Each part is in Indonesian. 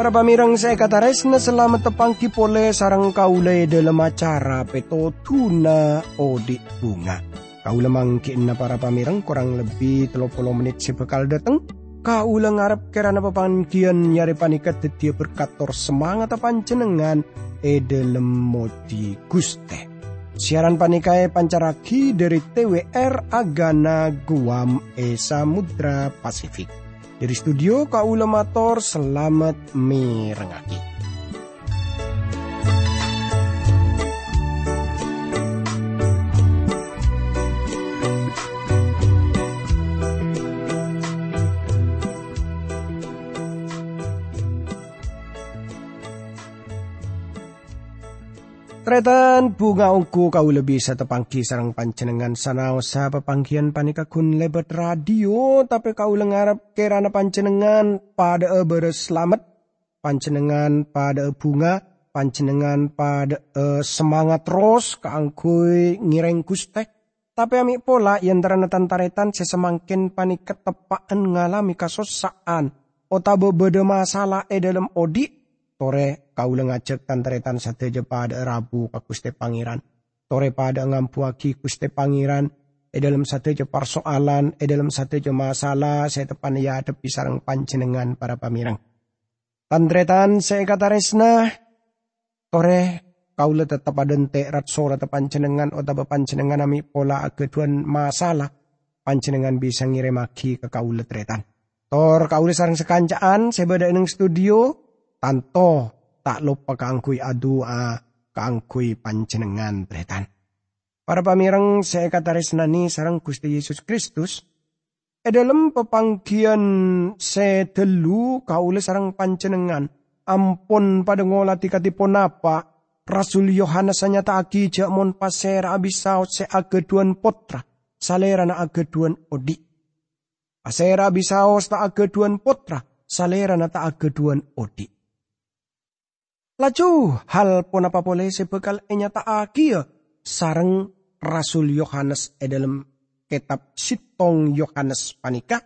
Para pamirang saya kata resna selamat tepangki pole sarang kaule dalam acara peto tuna odik bunga. Kaula mangkin na para pamirang kurang lebih 30 menit sebekal datang. Kaula ngarep kerana pepangkian nyari panikat tetia berkator semangat panjenengan e dalam modi guste. Siaran panikai pancaraki dari TWR Agana Guam E Samudra Pasifik. Dari studio Kaula Mator selamat mirengaki. Tretan bunga uku kau lebih sa tepangki sarang pancenengan sanau sa pepangkian panika kun lebet radio. Tapi kau lengarap kerana pancenengan pada e berselamat pancenengan pada e bunga pancenengan pada e semangat terus keangkui ngireng kustek tapi ami pola yang terana tantaretan sesemangkin panika tepaan ngalami kasosaan otabo beda masalah e dalam odik tore kau ngajak tantaretan sateja pada rabu ka kuste pangeran. Tore pada ngampuaki kuste pangeran. E dalam sateja persoalan e dalam sateja masalah saya tepan ya tepi sarang pancenengan para pamirang. Tantretan saya kata resna. Tore kau le tetap adente rat sora te pancenengan otaba pancenengan ami pola keduan masalah. Pancenengan bisa ngiremaki ke kau tretan. Tor kau sarang sekancaan saya beda studio tanto tak lupa kaangkui adua kaangkui panjenengan tretan. Para pamirang saya kata resnani sarang Gusti Yesus Kristus e dalam pepanggian sedelu kaule sarang panjenengan ampun pada ngolati katipun apa Rasul Yohanes hanya aki jak mon paser abisau se ageduan potra salerana ageduan odi. Pasera abisau sta ageduan potra salerana ta ageduan odi. Laju hal pun apa boleh sebekal enyata akia sarang Rasul Yohanes e dalam kitab Sitong Yohanes panika.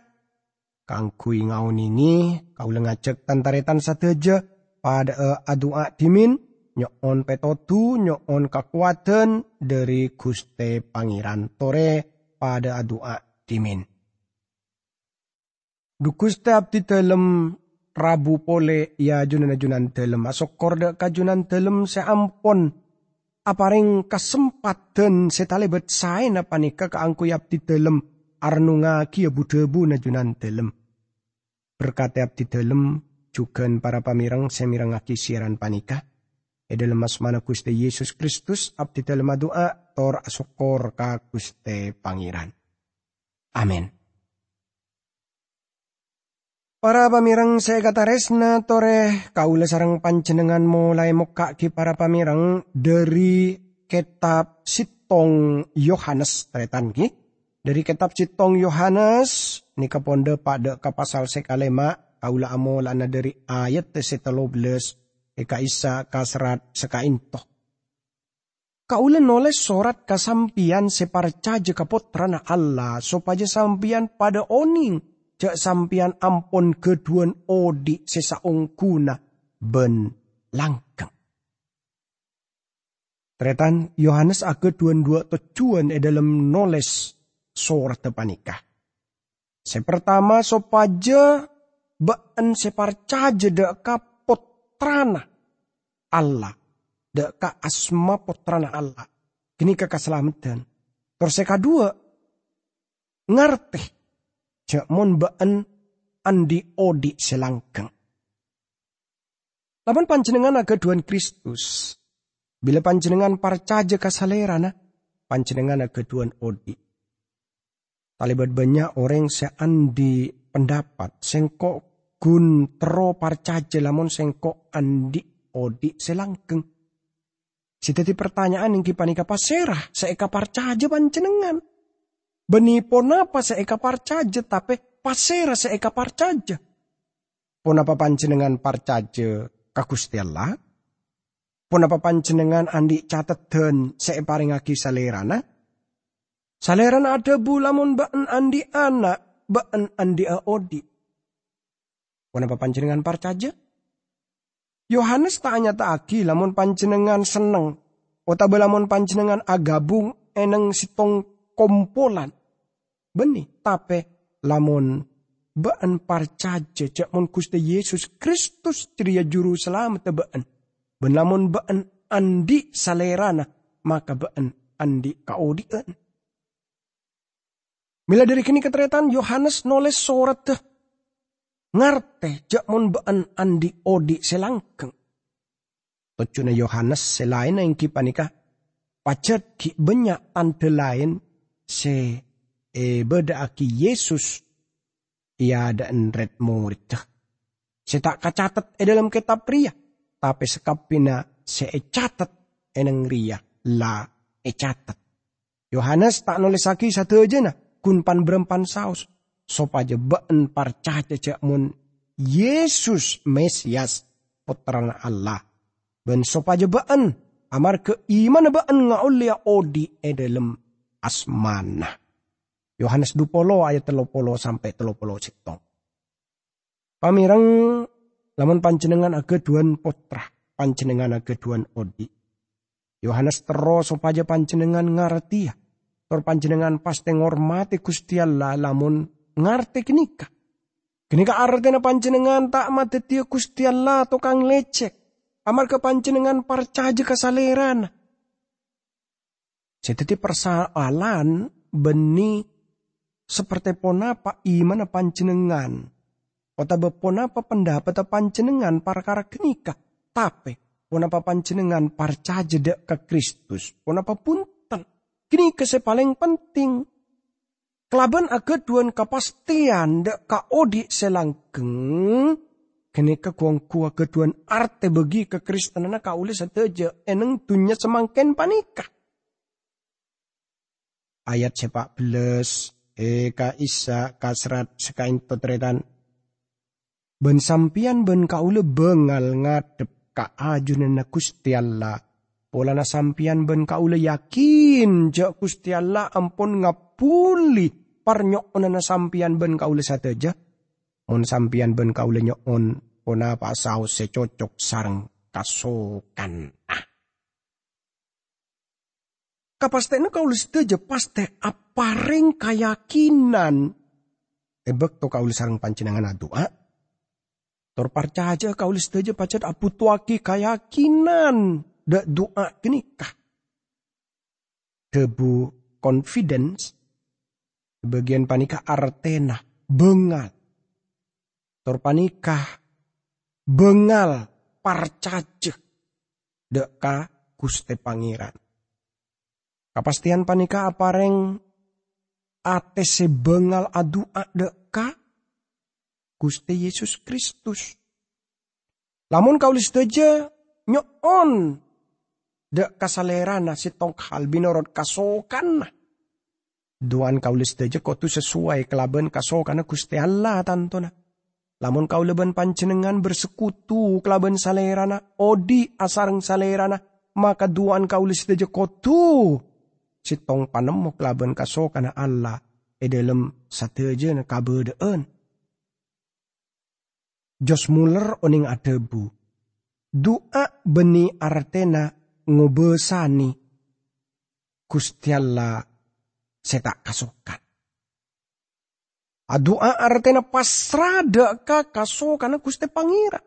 Kangkui ngaun ini kau lengajak tantaretan sateja pada e adua dimin nyon petotu nyon kekuatan dari Guste Pangeran Tore pada adua dimin. Dukuste abdi dalam Rabu pole ya junan junan dalam masuk korda kajunan dalam seampon aparing kesempatan setalebet saya napa nikah keangku di dalam arnunga kia budebu na junan dalam berkata di dalam juga para pamirang semirang aki siaran panika e dalam mana kuste Yesus Kristus abdi dalam doa tor asokor ka kuste pangeran. Amin. Para pamirang saya kata resna tore kaula sarang panjenengan mulai muka ki para pamirang dari kitab Sitong Yohanes tretan ki. Dari kitab Sitong Yohanes ni kaponde pada ke pasal sekalema kaula amo lana dari ayat setalobles eka isa kasrat sekaintoh. Kaula noles sorat kasampian separcaje kapotrana Allah sopaja sampian pada oning cek sampian ampun keduan odi sesaung kuna ben langkeng. Tretan Yohanes ake duan dua tujuan e dalam noles surat tepanikah. Sepertama sopaja baan separcaja ka potrana Allah. Dek ka asma potrana Allah. Kini ke keselamatan. Terus kedua, ngerti cak mon baan andi odi selangkeng. Laman panjenengan aga duan Kristus. Bila panjenengan parcaja kasalerana, panjenengan aga duan odi. Talibat banyak orang seandi pendapat, sengkok gun tero parcaja lamun sengkok andi odi selangkeng. Sitati pertanyaan yang kipanika paserah, seeka parcaja panjenengan pon apa seeka parcaja tapi pasera seeka parcaja. Pon apa panjenengan parcaja kagusti Allah? Pon apa panjenengan andi catet dan seeparingaki salerana? Salerana ada bulamun baan andi anak, baan andi aodi. Pon apa panjenengan parcaja? Yohanes tak hanya aki lamun panjenengan seneng. Otabe lamun panjenengan agabung eneng sitong kompolan. Beni, tapi lamun baan parcaje cak mon kuste Yesus Kristus ceria juru selamat baan. Ben lamun baan andi salerana, maka baan andi kaodian. Mila dari kini keteretan Yohanes nulis surat ngarte jak mon baan andi odi selangkeng. Tocuna Yohanes selain yang kipanika pacet ki banyak tante lain se e beda aki Yesus ia ada red murid. Se tak kacatat e dalam kitab pria, tapi sekapina se e catat eneng ria la e catat. Yohanes tak nulis lagi satu aja nah, kun pan berempan saus sopaja baan parcaca cak mun Yesus Mesias putrana Allah. Ben sopaja baan amar ke iman baan ngaulia odi edelem asmana. Yohanes dupolo ayat telopolo sampai telopolo ciptong. Pamirang lamun panjenengan ageduan putra, panjenengan ageduan odi. Yohanes terus sopaja panjenengan ngarti ya. Tor panjenengan pasti ngormati Gusti Allah lamun ngerti kenika. Kenika artinya panjenengan tak mati tia Gusti Allah tukang lecek. Amar ke panjenengan percaya kesaleran. Jadi persoalan beni seperti ponapa iman panjenengan. Kota ponapa pendapat panjenengan perkara kenika. Tapi ponapa panjenengan percaya ke Kristus. Ponapa punten. Kini kese paling penting Kelaban agak duan kepastian dek ka odi selangkeng. Kini ke kuang kuah keduan arte bagi kekristenan ka uli sateja eneng dunya semangken panika. Ayat sepak beles eka isa kasrat sekain totretan. Ben sampian ben kaule bengal ngadep ka ajunan na Gusti Allah. Pola na sampian ben kaule yakin jak Gusti Allah ampun ngapuli parnyok na sampian ben kaule sateja. On sampian ben kaule on pona pasau secocok sarang kasokan. Ah. Kapastena kaule sateja paste apareng kayakinan. Ebek to kaule sarang pancinangan doa. Tor parcaja kaule sateja pacet apu tuaki kayakinan da doa kenikah. Debu confidence, bagian panikah artena, bengal. Tor panikah, bengal, parcaje, deka guste pangeran. Kapastian panikah apareng ate sebengal adua deka guste Yesus Kristus. Lamun kau listeja nyoon de kasalerana si tong halbinorod kasokan na. Duan kaulis deje kotu sesuai kelaban kasokan Gusti Allah tanto na. Lamun kau leban pancenengan bersekutu kelaban salerana, odi asarang salerana, maka duan kaulis deje kotu. Si tong panemu kelaban kasokan Allah, e dalam sateje na kabedeen. Jos Muller oning adebu. Doa beni artena ngobesani Gusti Allah tak kasukan. Doa artinya pasrada ka kasukan Gusti Pangira.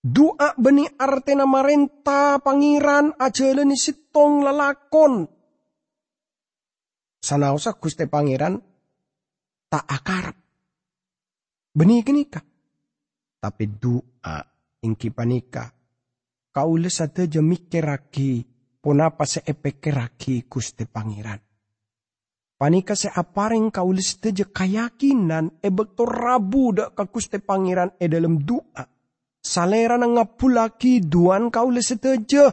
Doa beni artinya marenta pangiran ajalan sitong lalakon. Sanausa Gusti Pangeran tak akar. Beni kenika. Tapi doa ingki panika kaule sateja mikiraki ponapa se epekeraki Gusti Pangeran. Panika se apareng kaule sateja kayakinan e rabu da ka Gusti Pangeran e dalam doa. Salera na ngapulaki duan kaule sateja.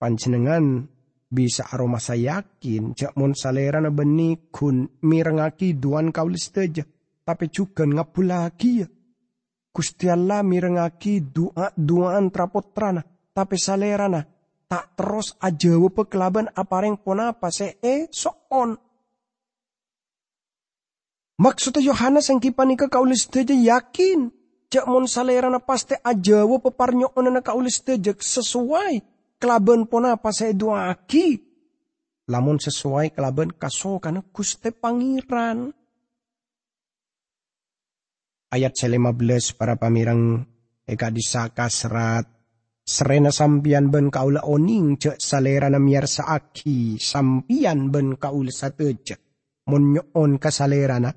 Panjenengan bisa aroma saya yakin cak mon salera na beni kun mirengaki duan kaule sateja. Tapi juga ngapulaki ya Gusti Allah mirengaki doa doaan trapotrana tapi salerana tak terus aja kelaban apareng ponapa se e soon. Maksudnya Yohanes yang kipanika kaulis saja yakin cak mon salera na paste ajawa peparnyo na kaulis tejek sesuai kelaban pona apa saya dua aki. Lamun sesuai kelaban kaso kana kuste pangeran. Ayat 15 para pamirang eka disaka serat serena sampian ben kaula oning cek salera na miar saaki sampian ben kaula. Mon nyoon ka salera na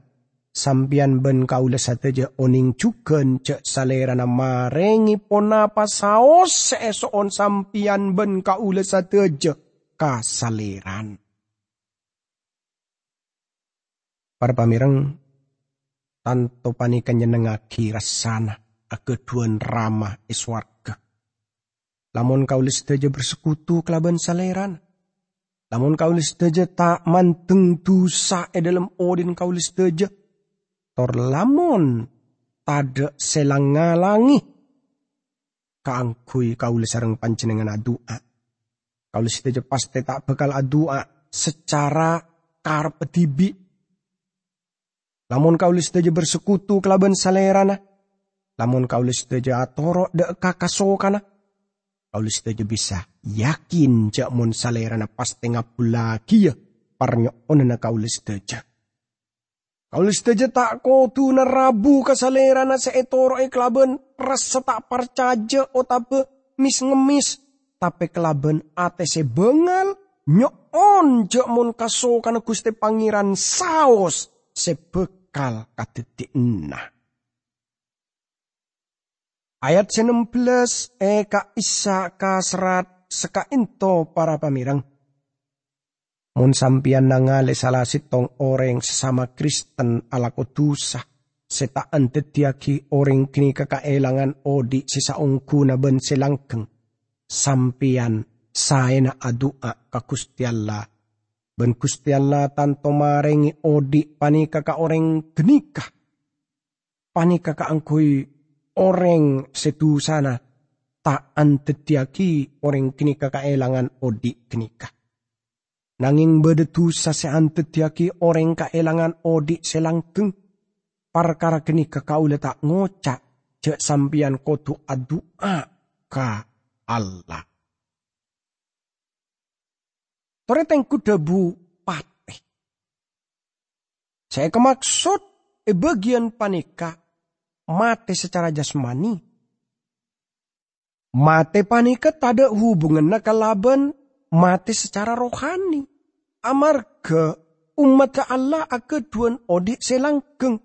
sampian ben kaula sateja oning cuken cek salera na marengi ponapa saos seesoon sampian ben kaula sateja kasaleran. Para pamirang tanto panikan nyenengaki rasana akeduan ramah iswarga. Lamun kaulis sateja bersekutu kelaban saleran. Lamun kaulis sateja tak manteng dosa e dalam odin kaulis sateja tor lamun tada selang ngalangi kaangkui kaula sarang panjenengan adua. Kaula sida pasti tak bakal adua secara karep tibi. Lamun kaula sida bersekutu kelaban salerana. Lamun kaula sida atoro de kakasokana. Kaula sida bisa yakin jak mun salerana pasti ya parnyo onena kaula sida kalau saja tak tu na rabu kasalera na sa etoro e kelaben rasa tak parcaja o tabe mis ngemis. Tapi kelaben ate se bengal nyoon je mon kaso kana guste pangeran saos se bekal kadetik na. Ayat 16 eka isa kasrat seka into para pamirang. Mun sampian nangale salah sitong orang sesama Kristen ala kotusa. Setaan tetiaki orang kini kekaelangan odi sisa ongkuna ben selangkeng. Sampian saena adua ka kustialla. Ben kustialla tanto marengi odi panika ka orang genika. Panika ka angkui orang setusana. Taan tetiaki orang kini kekaelangan odi genika Nanging bedetu sasean tetiaki orang kaelangan odi selangkeng. Parkara kini kekaula tak ngocak. Cek sampian kotu adua ka Allah. Toreteng debu pate. Saya kemaksud e bagian panika mate secara jasmani. Mate panika tada hubungan nakalaban mati secara rohani. Amarga umat Allah akeduan odik selanggeng.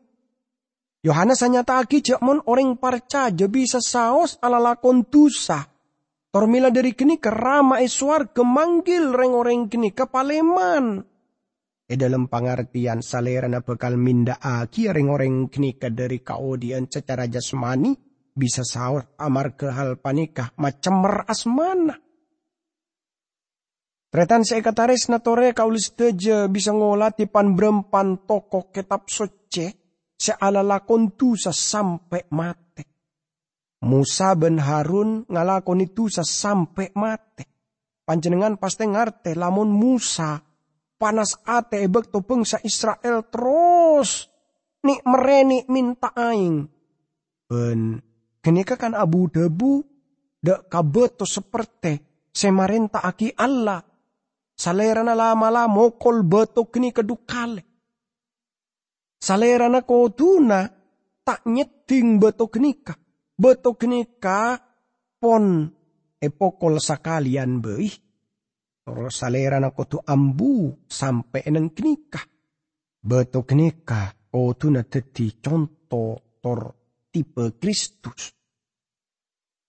Yohanes hanya taki jakmon orang parcaja bisa saos ala lakon dosa. Tormila dari kini kerama eswar kemanggil reng orang kini kepaleman. E dalam pengertian salerana bekal minda aki reng orang kini dari kaodian secara jasmani bisa saos amar ke hal panikah macam meras mana. Tretan sekataris na tore kaulis teje bisa ngolati pan berempan toko kitab soce sealalakon sa sampai mate. Musa ben Harun ngalakon itu sampai mate. Panjenengan pasti ngarte lamun Musa panas ate ebek to bangsa Israel terus nik mereni minta aing. Ben kenika kan abu debu dek kabeto seperti semarenta aki Allah Salera na lama mokol betok ni kedukale. Salera na tuna tak nyeting betok ka. Betok ka pon epokol sakalian beih. Terus salera na tu ambu sampai eneng kenika. Betok kenika tuna teti contoh tor tipe Kristus.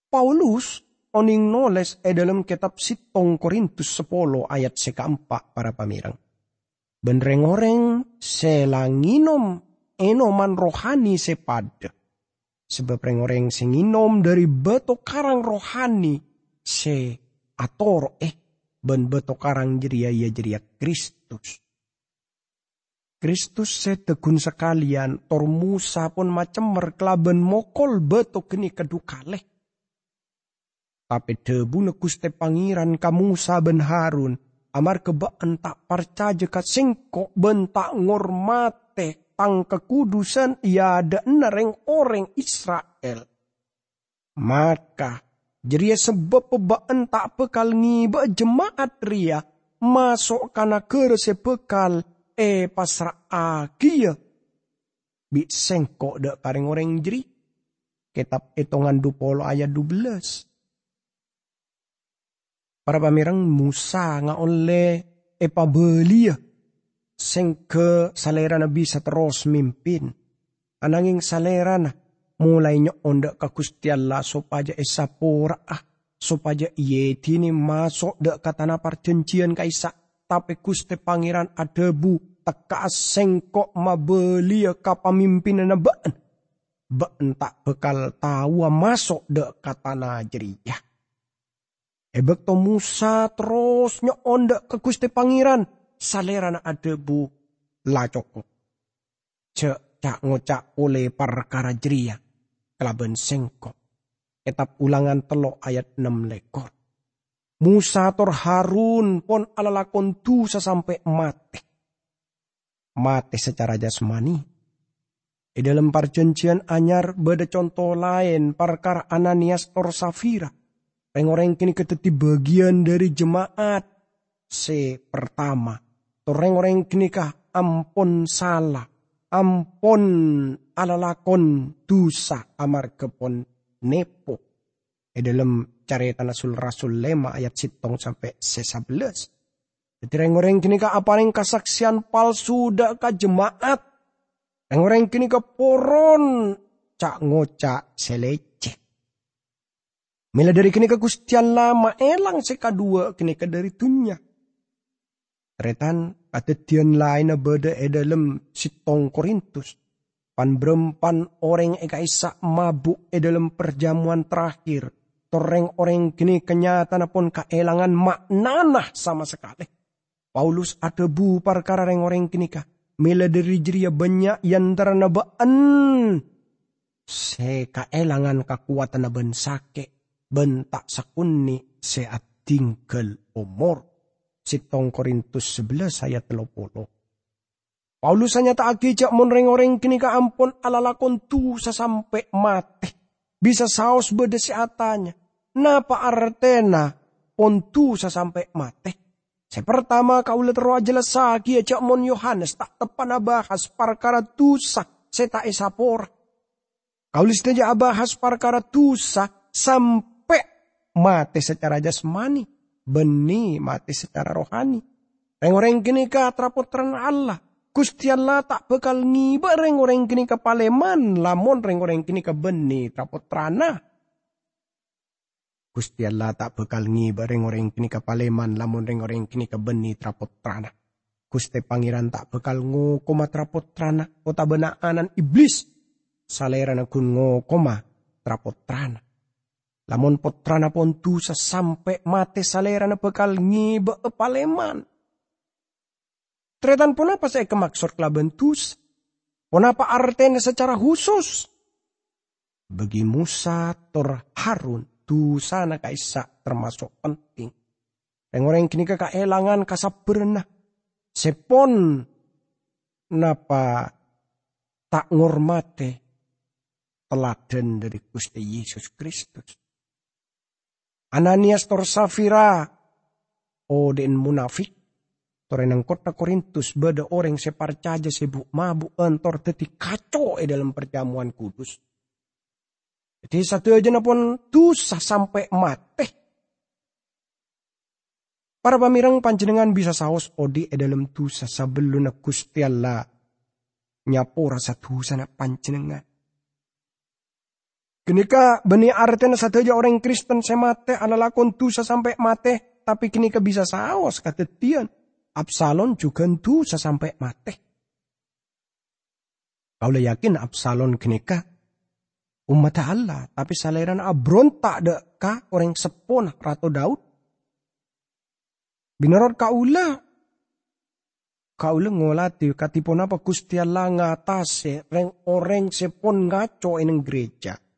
Paulus oning noles e dalam kitab sitong Korintus 10 ayat sekeempat para pamirang. Benreng-oreng selanginom enoman rohani sepada. Sebab reng-oreng senginom dari beto karang rohani se ator eh ben beto karang jeria ya jeria Kristus. Kristus tegun sekalian tor Musa pun macam merkelaben mokol beto kini kedukaleh tapi debu nekuste pangeran kamu saben Harun. Amar kebaan tak parca jekat singkok bentak ngormate tang kekudusan ia ada nereng orang Israel. Maka jeria sebab pebaan tak bekal ngiba jemaat ria masuk kana kerse bekal e pasra agia. Bi sengkok dek paring orang jeri. Kitab hitungan dupolo ayat 12. Para pamirang Musa nga oleh epa belia sing ke salera na bisa terus mimpin. Ananging salera na mulai nyo onda ka kustiala supaya esapora ah supaya iye tini masuk dek katana perjanjian kaisa tapi kuste pangeran adebu teka sengkok mabelia ka pamimpin na baan. Baan tak bekal tahu masuk dek katana jeriyah. Ebek to Musa terus nyo onda ke kuste pangeran salera na adebu lacoko. Cek cak ngocak oleh perkara jeriyah kelaban sengkok. Etap ulangan telok ayat 6 lekor. Musa tor Harun pon alalakon tu sampai mati. Mati secara jasmani. Di dalam perjanjian anyar beda contoh lain perkara Ananias tor Safira. Orang kini keteti bagian dari jemaat. Se pertama. Toreng-orang kini kah ampun salah. Ampun alalakon dosa amar kepon nepo. E dalam carita nasul rasul lema ayat sitong sampai sesabelas. Jadi orang kini ka apa yang kesaksian palsu dak ka jemaat. Orang kini ka poron cak ngocak selece. Mila dari kini ke lama elang dua kini ke dari tunya. Tretan tian lain beda e dalam sitong Korintus pan berempan orang eka isa mabuk e dalam perjamuan terakhir. Toreng orang kini kenyataan pun keelangan maknanah sama sekali. Paulus ada bu perkara reng orang kini kah. Mila dari jeria banyak yang terana baan. Se kaelangan kekuatan ben sake. Bentak sakuni seat tinggal umur. Sitong Korintus 11 ayat 30. Paulus hanya tak cak monreng-oreng kini ka ampun alalakon tu sampai mati. Bisa saus bedesi atanya. Napa artena pontu sampai mati. Saya pertama kau roh jelas sagi cak mon Yohanes tak tepan bahas perkara tusa saya tak esapor. Kau lihat aja bahas perkara tusa sampai mati secara jasmani. Beni mati secara rohani. Orang-orang kini ka trapotran Allah Gusti Allah tak bekal ngiba reng orang kini ke paleman, lamun reng orang kini ke beni trapot trana. Gusti Allah tak bekal ngiba reng orang kini ke paleman, lamun reng orang kini ke beni trapot trana. Gusti pangeran tak bekal ngokoma trapot trana, kota benaanan iblis. Salera na kun ngokoma trapot trana. Lamun potrana pon tu sampai mate salera na bekal ngiba paleman Tretan pun apa saya kemaksud kelabentus? Kenapa artinya secara khusus? Bagi Musa tor Harun tu sana kaisa termasuk penting. Yang orang kini keelangan kasap berenah. Sepon napa tak ngormate teladan dari Gusti Yesus Kristus. Ananias tor Safira, Odin munafik, Torenang kota Korintus beda orang separcaja sebuk mabuk entor teti kacau e dalam perjamuan kudus. Jadi satu aja pun dosa sampai mati. Para pamirang panjenengan bisa saus odi e dalam dosa sebelum Gusti Allah nyapora satu sana panjenengan. Kenika artinya satu aja orang Kristen semate ala lakon dosa sampai mate, tapi kenika bisa saus kata tian. Absalom juga tu sampai mati. Kau yakin Absalom kenika umat Allah, tapi saliran abrontak deka orang sepon Ratu Daud. Binarot kaula kaula ngolati katipon apa Gusti Allah ngatase reng orang sepon ngaco eneng gereja.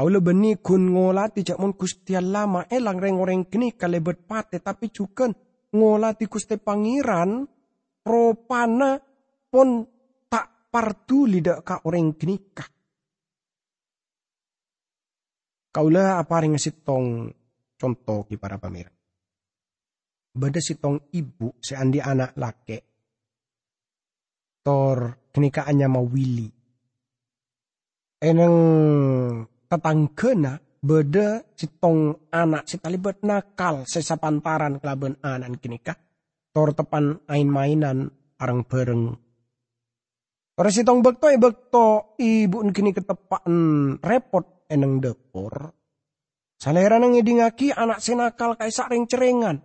Kaula beni kun ngolati cak mon Gusti Allah ma elang reng orang kini kalebet pate tapi juga ngolati Gusti Pangeran ropana pon tak partu lidak ka orang genikah. Kaulah apa ring tong contoh ki para pamirang. Bada tong ibu seandi anak laki. Tor kenikaannya mau Willy. Eneng tetanggana beda tong anak si talibet nakal sesapantaran kelaban anak kenikah. Tor tepan ain mainan arang bareng. Tor tong bekto e bekto ibu kini ketepaan repot eneng depur. Salera nang ngedingaki anak senakal kai ring cerengan.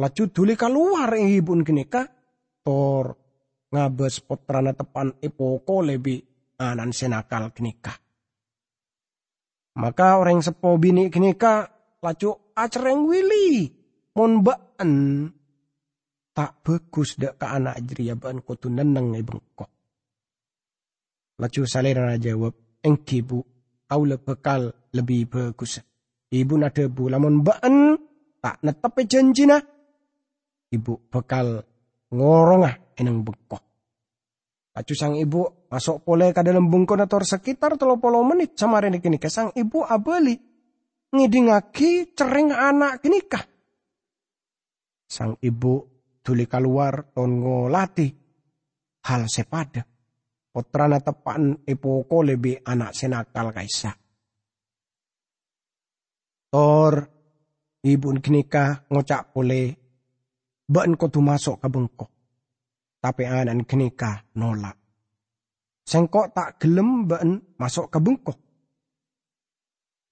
Laju duli keluar ibun genika. Tor ngabes potrana tepan epoko lebih anan senakal genika. Maka orang sepo bini genika laju acereng wili. Mon baan tak bagus dak ke anak ban kotu neneng e bengkok. Laju salera jawab, engki bu, aula bekal lebih bagus. Ibu nada bu lamun baan tak netepe janjina. Ibu bekal ngorongah eneng bengkok. Acu sang ibu masuk pole ke dalam bungkon atau sekitar puluh menit sama rene kini sang ibu abeli ngidingaki cering anak kenikah. Sang ibu tuli keluar ton ngolati hal sepada Putrana tepan ipoko lebih anak senakal kaisa. Tor ibu kenika ngocak pole ben ko tu masuk ke bengkok. Tapi anak kenika nolak. Sengkok tak gelem ben masuk ke bengkok.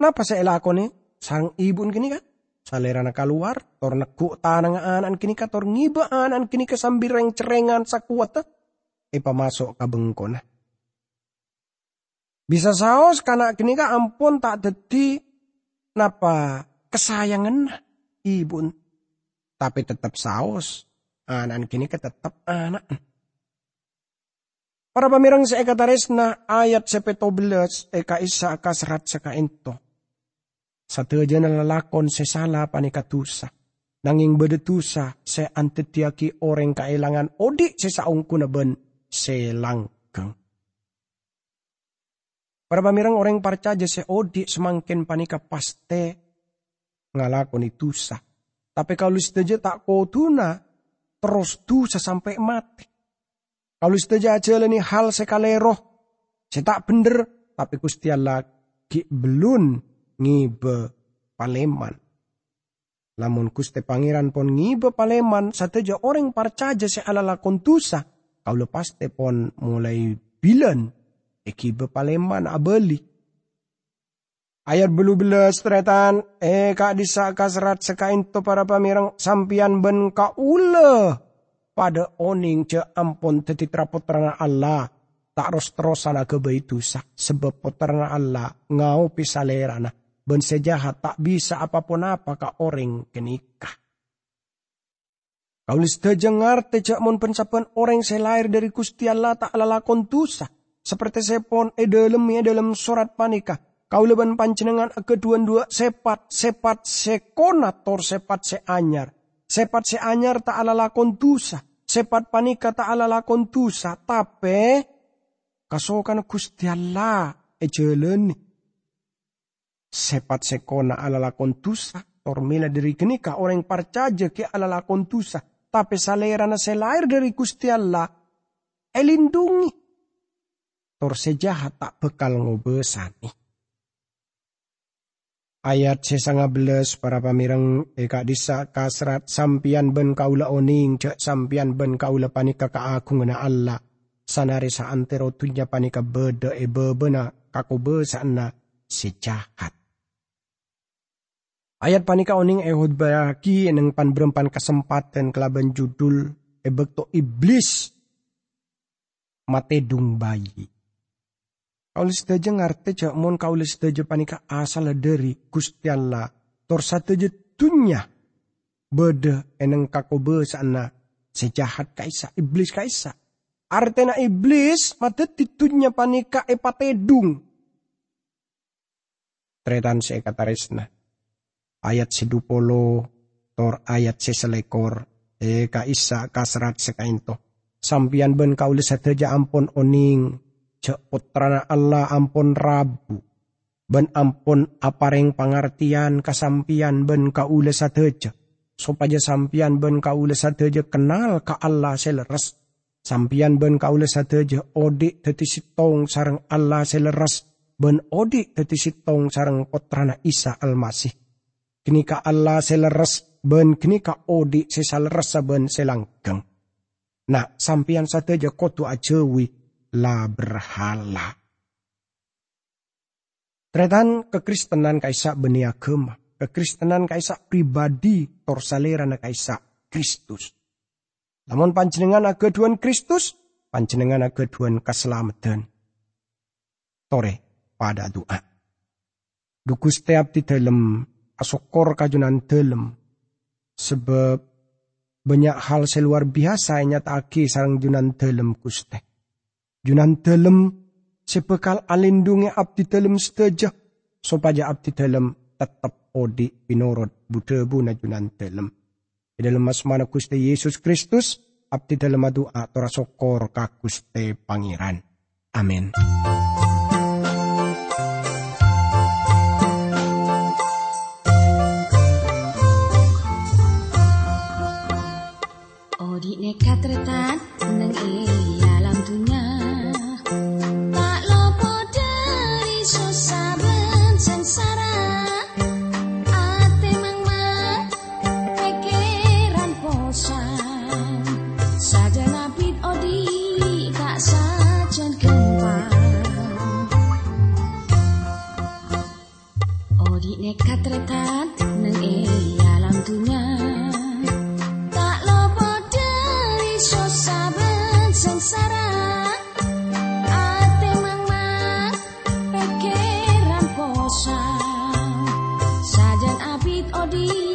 Napa saya lakoni sang ibu kenika? Salerana keluar, tor nekuk tanang anak kenika, tor ngiba anak kenika sambil reng cerengan sakuat ipamasok kabengkon. Bisa saos karena kini ka ampun tak deti napa kesayangan ibu. Tapi tetap saos. Anak kini ka tetap anak. Para pamirang sa ekataresna ayat sepetobelas eka isa ka serat saka ento. Satu aja na lalakon se sala panikatusa. Nanging bedetusa se antetiaki orang kailangan odik se saung kunaben selangkeng. Para pamirang orang percaya se odi semakin panika paste ngalakon itu sah. Tapi kalau saja tak tuna terus dosa sampai mati. Kalau saja aja ini hal sekaleroh, saya tak bener, tapi Gusti Allah belum ngibe paleman. Lamun Gusti Pangeran pon ngibe paleman, sateja orang percaya se ala lakon tusa, Kau lepas tepon mulai bilan. Eki bepaleman abeli. Ayat belu belas tretan. Eh kak disa kasrat sekain to para pamirang sampian ben ka ule. Pada oning ce ampon tetitra putrana Allah. Tak ros terosana kebaitu sak. Sebab putrana Allah ngau pisalerana. Ben sejahat tak bisa apa pun apa ka orang kenikah. Kaulis tejengar tejak mon pensapan orang saya lahir dari Gusti Allah tak lakon dosa. Seperti sepon e dalam ya dalam surat panika. Kau leban pancenengan kedua dua sepat sepat sekonator sepat seanyar. Sepat seanyar tak ala lakon. Sepat panika tak ala lakon dosa. Tapi kasokan Gusti Allah e jalan sepat sekona ala lakon dosa. Tormila dari kenika orang parcaja ke ala lakon dosa tapi salera na selair dari Gusti Allah, elindungi. Tor sejahat tak bekal ngobesani. Ayat sesanga beles para pamirang eka disa kasrat sampian ben kaula oning cek sampian ben kaula panika ka aku ngena Allah. Sanari sa antero tunya panika beda e bebena kako besana sejahat. Ayat panika oning ehud baki neng pan berempan kesempatan kelaban judul ebekto iblis matedung bayi. Kaulis daja ngarte cak mon kaulis daja panika asal dari Gusti Allah tor satu tunya bede eneng kakobe sana sejahat kaisa iblis kaisa. Artena iblis mate titunya panika epatedung. Tretan se kataresna ayat sedupolo tor ayat seselekor e ka isa kasrat sekainto. Sampian ben kaulis sateja ampon oning cek putrana Allah ampon rabu. Ben ampun apareng pangartian kasampian ben kaula sateja. Supaya sampian ben kaula sateja kenal ka Allah seleres. Sampian ben kaula sateja odik teti sitong sarang Allah seleres. Ben odik teti sitong sarang potrana Isa Almasih. Ka Allah seleres ben kini ka odik sesaleres ben selanggeng. Nah, sampian sateja kotu ajewi la berhala Tretan kekristenan kaisa beni agama. Kekristenan kaisa pribadi torsalera na kaisa Kristus. Namun panjenengan agaduan Kristus, panjenengan agaduan keselamatan. Tore pada doa. Duku setiap di dalam asokor kajunan dalam. Sebab banyak hal seluar biasa yang nyataki sarang junan dalam kuste. Junan dalam sebekal alindungi abdi dalam seteja supaya abdi dalam tetap odi pinurut buta bu najunan dalam. Di dalam asmana kuste Yesus Kristus, abdi dalam doa tora sokor kakuste pangeran. Amin. Odi nekat retan ती